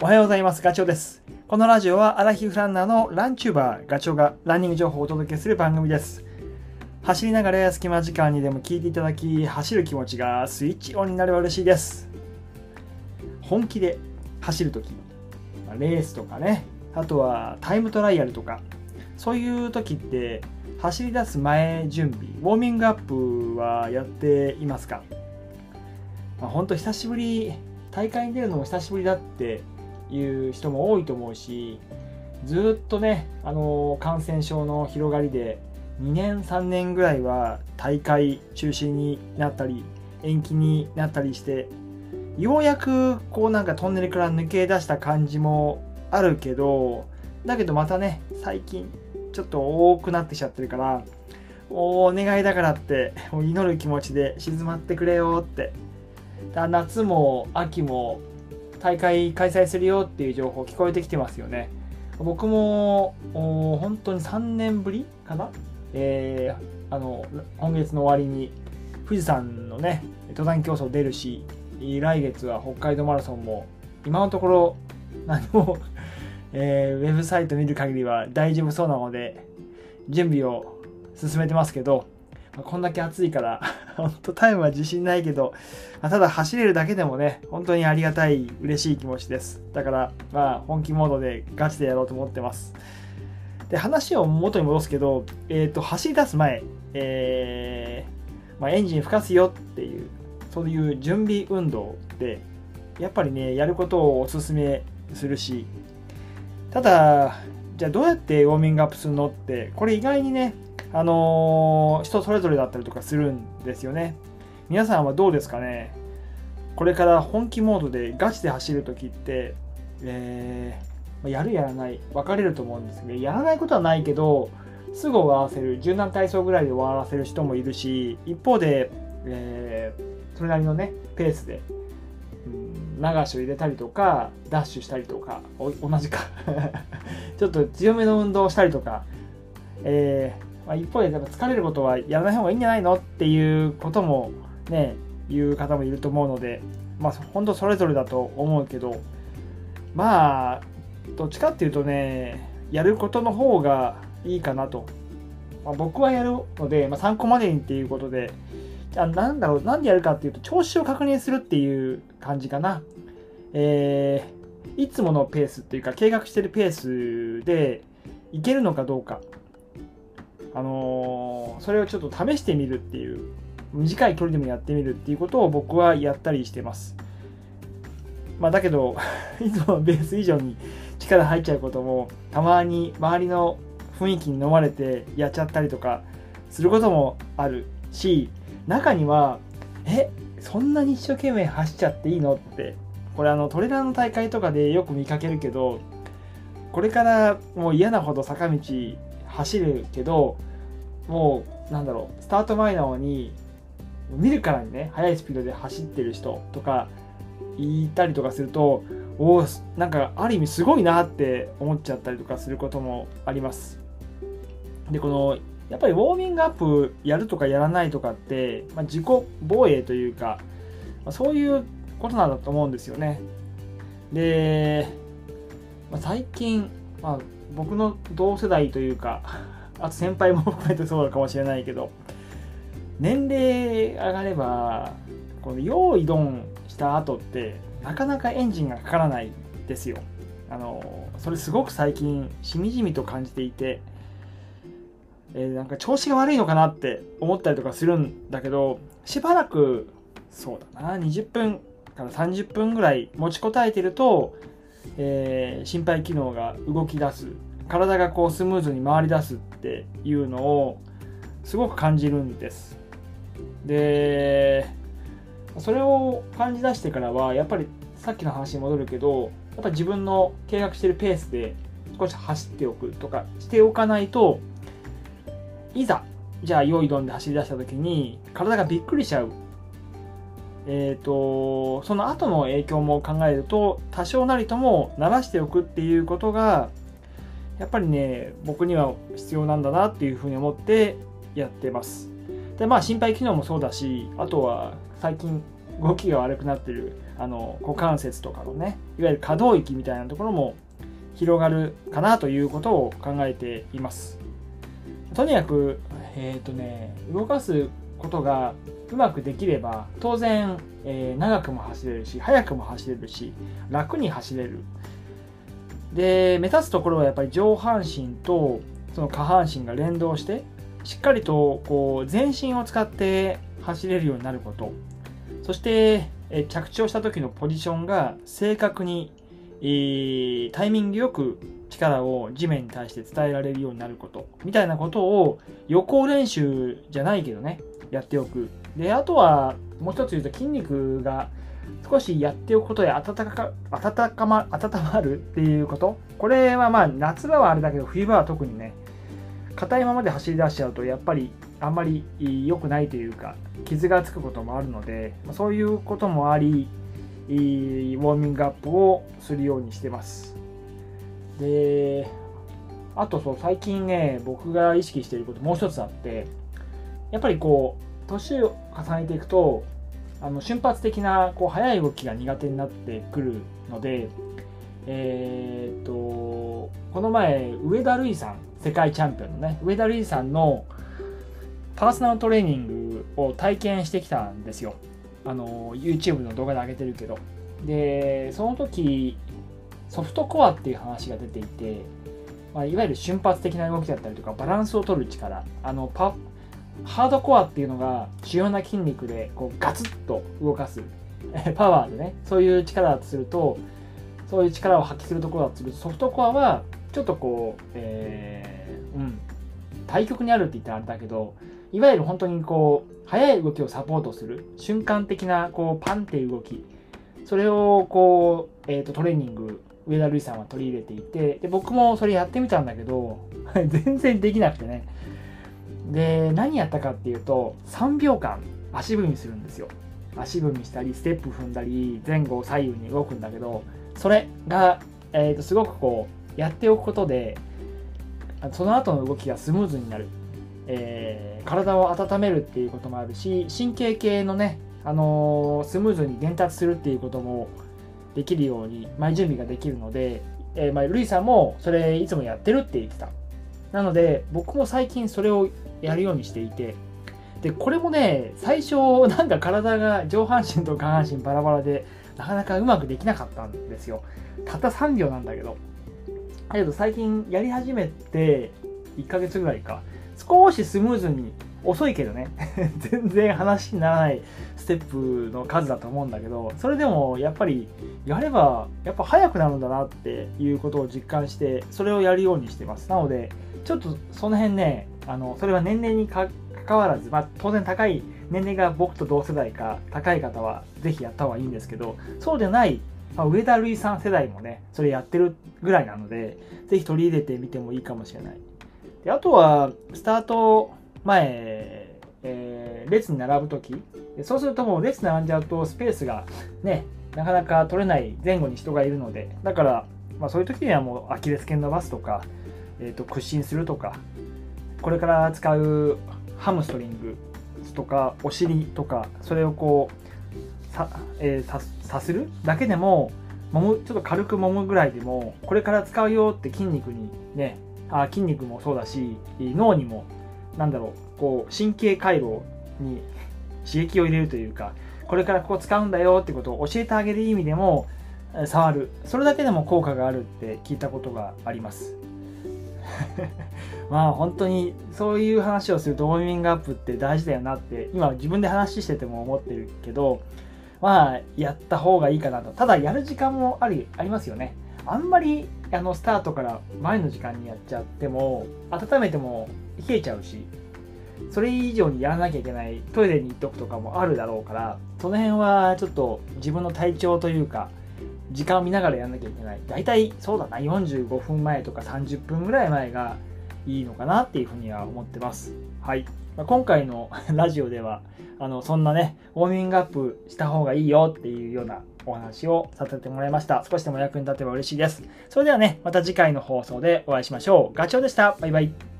おはようございます。ガチョウです。このラジオはアラヒフランナーのランチューバーガチョウがランニング情報をお届けする番組です。走りながら隙間時間にでも聞いていただき、走る気持ちがスイッチオンになれば嬉しいです。本気で走るとき、レースとかね、あとはタイムトライアルとか、そういう時って走り出す前準備、ウォーミングアップはやっていますか？まあ、本当久しぶり大会に出るのも久しぶりだっていう人も多いと思うしずっとねあの感染症の広がりで2年3年ぐらいは大会中止になったり延期になったりしてようやくこうなんかトンネルから抜け出した感じもあるけどだけどまたね最近ちょっと多くなってきちゃってるからお願いだからって祈る気持ちで静まってくれよって。だ夏も秋も大会開催するよっていう情報聞こえてきてますよね。僕も本当に3年ぶりかな、えー、あの今月の終わりに富士山のね登山競争出るし来月は北海道マラソンも今のところ何も、えー、ウェブサイト見る限りは大丈夫そうなので準備を進めてますけどこんだけ暑いから、本当タイムは自信ないけど、まただ走れるだけでもね、本当にありがたい、嬉しい気持ちです。だから、まあ、本気モードでガチでやろうと思ってます。で、話を元に戻すけど、えっ、ー、と、走り出す前、えー、まあ、エンジン吹かすよっていう、そういう準備運動で、やっぱりね、やることをおすすめするし、ただ、じゃあどうやってウォーミングアップするのって、これ意外にね、あのー、人それぞれだったりとかするんですよね。皆さんはどうですかね？これから本気モードでガチで走るときって、えー、やるやらない分かれると思うんですけどやらないことはないけどすぐ終わらせる柔軟体操ぐらいで終わらせる人もいるし一方で、えー、それなりのねペースで、うん、流しを入れたりとかダッシュしたりとか同じか ちょっと強めの運動をしたりとか、えーまあ、一方でやっぱ疲れることはやらない方がいいんじゃないのっていうこともね言う方もいると思うのでまあ本当それぞれだと思うけどまあどっちかっていうとねやることの方がいいかなと、まあ、僕はやるので、まあ、参考までにっていうことでじゃあなんだろうなんでやるかっていうと調子を確認するっていう感じかな。えー、いつものペースっていうか計画してるペースでいけるのかどうか。あのー、それをちょっと試してみるっていう短い距離でもやってみるっていうことを僕はやったりしてます。まあ、だけど いつもベース以上に力入っちゃうこともたまに周りの雰囲気に飲まれてやっちゃったりとかすることもあるし中にはえそんなに一生懸命走っちゃっていいのってこれあのトレーラーの大会とかでよく見かけるけどこれからもう嫌なほど坂道走るけどもうなんだろうスタート前なのに見るからにね速いスピードで走ってる人とかいたりとかするとおおなんかある意味すごいなって思っちゃったりとかすることもあります。でこのやっぱりウォーミングアップやるとかやらないとかって、まあ、自己防衛というか、まあ、そういうことなんだと思うんですよね。で、まあ、最近、まあ、僕の同世代というか あと先輩も含めてそうかもしれないけど年齢上がればこの用意ドンした後ってなかなかエンジンがかからないですよ。あのそれすごく最近しみじみと感じていて、えー、なんか調子が悪いのかなって思ったりとかするんだけどしばらくそうだな20分から30分ぐらい持ちこたえてると、えー、心肺機能が動き出す。体がこうスムーズに回り出すっていうのをすごく感じるんです。でそれを感じ出してからはやっぱりさっきの話に戻るけどやっぱ自分の計画してるペースで少し走っておくとかしておかないといざじゃあ用意どんで走り出した時に体がびっくりしちゃう。えーと、とその後の影響も考えると多少なりとも慣らしておくっていうことがやっぱりね僕には必要なんだなっていうふうに思ってやってます。でまあ心肺機能もそうだしあとは最近動きが悪くなってるあの股関節とかのねいわゆる可動域みたいなところも広がるかなということを考えています。とにかくえっ、ー、とね動かすことがうまくできれば当然、えー、長くも走れるし速くも走れるし楽に走れる。で目指すところはやっぱり上半身とその下半身が連動してしっかりとこう全身を使って走れるようになること。そしてえ着地をした時のポジションが正確に、えー、タイミングよく力を地面に対して伝えられるようになること。みたいなことを予行練習じゃないけどね。やっておく。であとはもう一つ言うと筋肉が少しやっておくことで温か温かま温まるっていうこと。これはまあ夏場はあれだけど冬場は特にね硬いままで走り出しちゃうとやっぱりあんまり良くないというか傷がつくこともあるのでそういうこともありウォーミングアップをするようにしてます。であとそう最近ね僕が意識していることもう一つあってやっぱりこう年を重ねていくとあの瞬発的なこう速い動きが苦手になってくるのでえー、っとこの前上田瑠衣さん世界チャンピオンのね上田瑠衣さんのパーソナルトレーニングを体験してきたんですよ。あの YouTube の動画で上げてるけど。で、その時、ソフトコアっていう話が出ていて、まあ、いわゆる瞬発的な動きだったりとか、バランスを取る力、あのパハードコアっていうのが主要な筋肉でこうガツッと動かす、パワーでね、そういう力だとすると、そういう力を発揮するところだとすると、ソフトコアはちょっとこう、えー、うん、対極にあるって言ったらあれだけど、いわゆる本当にこう速い動きをサポートする瞬間的なこうパンっていう動きそれをこう、えーと、トレーニング上田瑠衣さんは取り入れていてで僕もそれやってみたんだけど 全然できなくてね。で何やったかっていうと3秒間足踏みするんですよ。足踏みしたりステップ踏んだり前後左右に動くんだけどそれが、えーとすごくこうやっておくことでその後の動きがスムーズになる。えー、体を温めるっていうこともあるし神経系のね、あのー、スムーズに伝達するっていうこともできるように前準備ができるので、えーまあ、ルイさんもそれいつもやってるって言ってた。なので僕も最近それをやるようにしていてでこれもね最初なんか体が上半身と下半身バラバラでなかなかうまくできなかったんですよ。たった3秒なんだけど。だけど最近やり始めて1ヶ月ぐらいか。少しスムーズに遅いけどね。全然話にならないステップの数だと思うんだけどそれでもやっぱりやればやっぱ速くなるんだなっていうことを実感してそれをやるようにしてます。なのでちょっとその辺ねあのそれは年齢にかかわらず、まあ、当然高い年齢が僕と同世代か高い方はぜひやった方がいいんですけどそうでない、まあ、上田瑠衣さん世代もねそれやってるぐらいなのでぜひ取り入れてみてもいいかもしれない。であとは、スタート前、えー、列に並ぶとき、そうするともう列並んじゃうとスペースがね、なかなか取れない前後に人がいるので、だから、まあ、そういう時にはもうアキレス腱伸ばすとか、えー、と屈伸するとか、これから使うハムストリングとかお尻とか、それをこう、さえー、さするだけでも、もむちょっと軽く揉むぐらいでも、これから使うよって筋肉にね、あ筋肉もそうだし脳にもなんだろうこう神経回路に 刺激を入れるというかこれからここ使うんだよってことを教えてあげる意味でも触る。それだけでも効果があるって聞いたことがあります。まあ本当にそういう話をするとウォーミングアップって大事だよなって今自分で話してても思ってるけどまあやった方がいいかなと。ただやる時間もありありますよね。あんまりあのスタートから前の時間にやっちゃっても温めても冷えちゃうしそれ以上にやらなきゃいけないトイレに行っとくとかもあるだろうからその辺はちょっと自分の体調というか時間を見ながらやらなきゃいけない。大体そうだな。45分前とか30分ぐらい前がいいのかなっていうふうには思ってます。はい。まあ、今回の ラジオではあのそんなねウォーミングアップした方がいいよっていうようなお話をさせてもらいました。少しでも役に立てば嬉しいです。それではねまた次回の放送でお会いしましょう。ガチョウでした。バイバイ。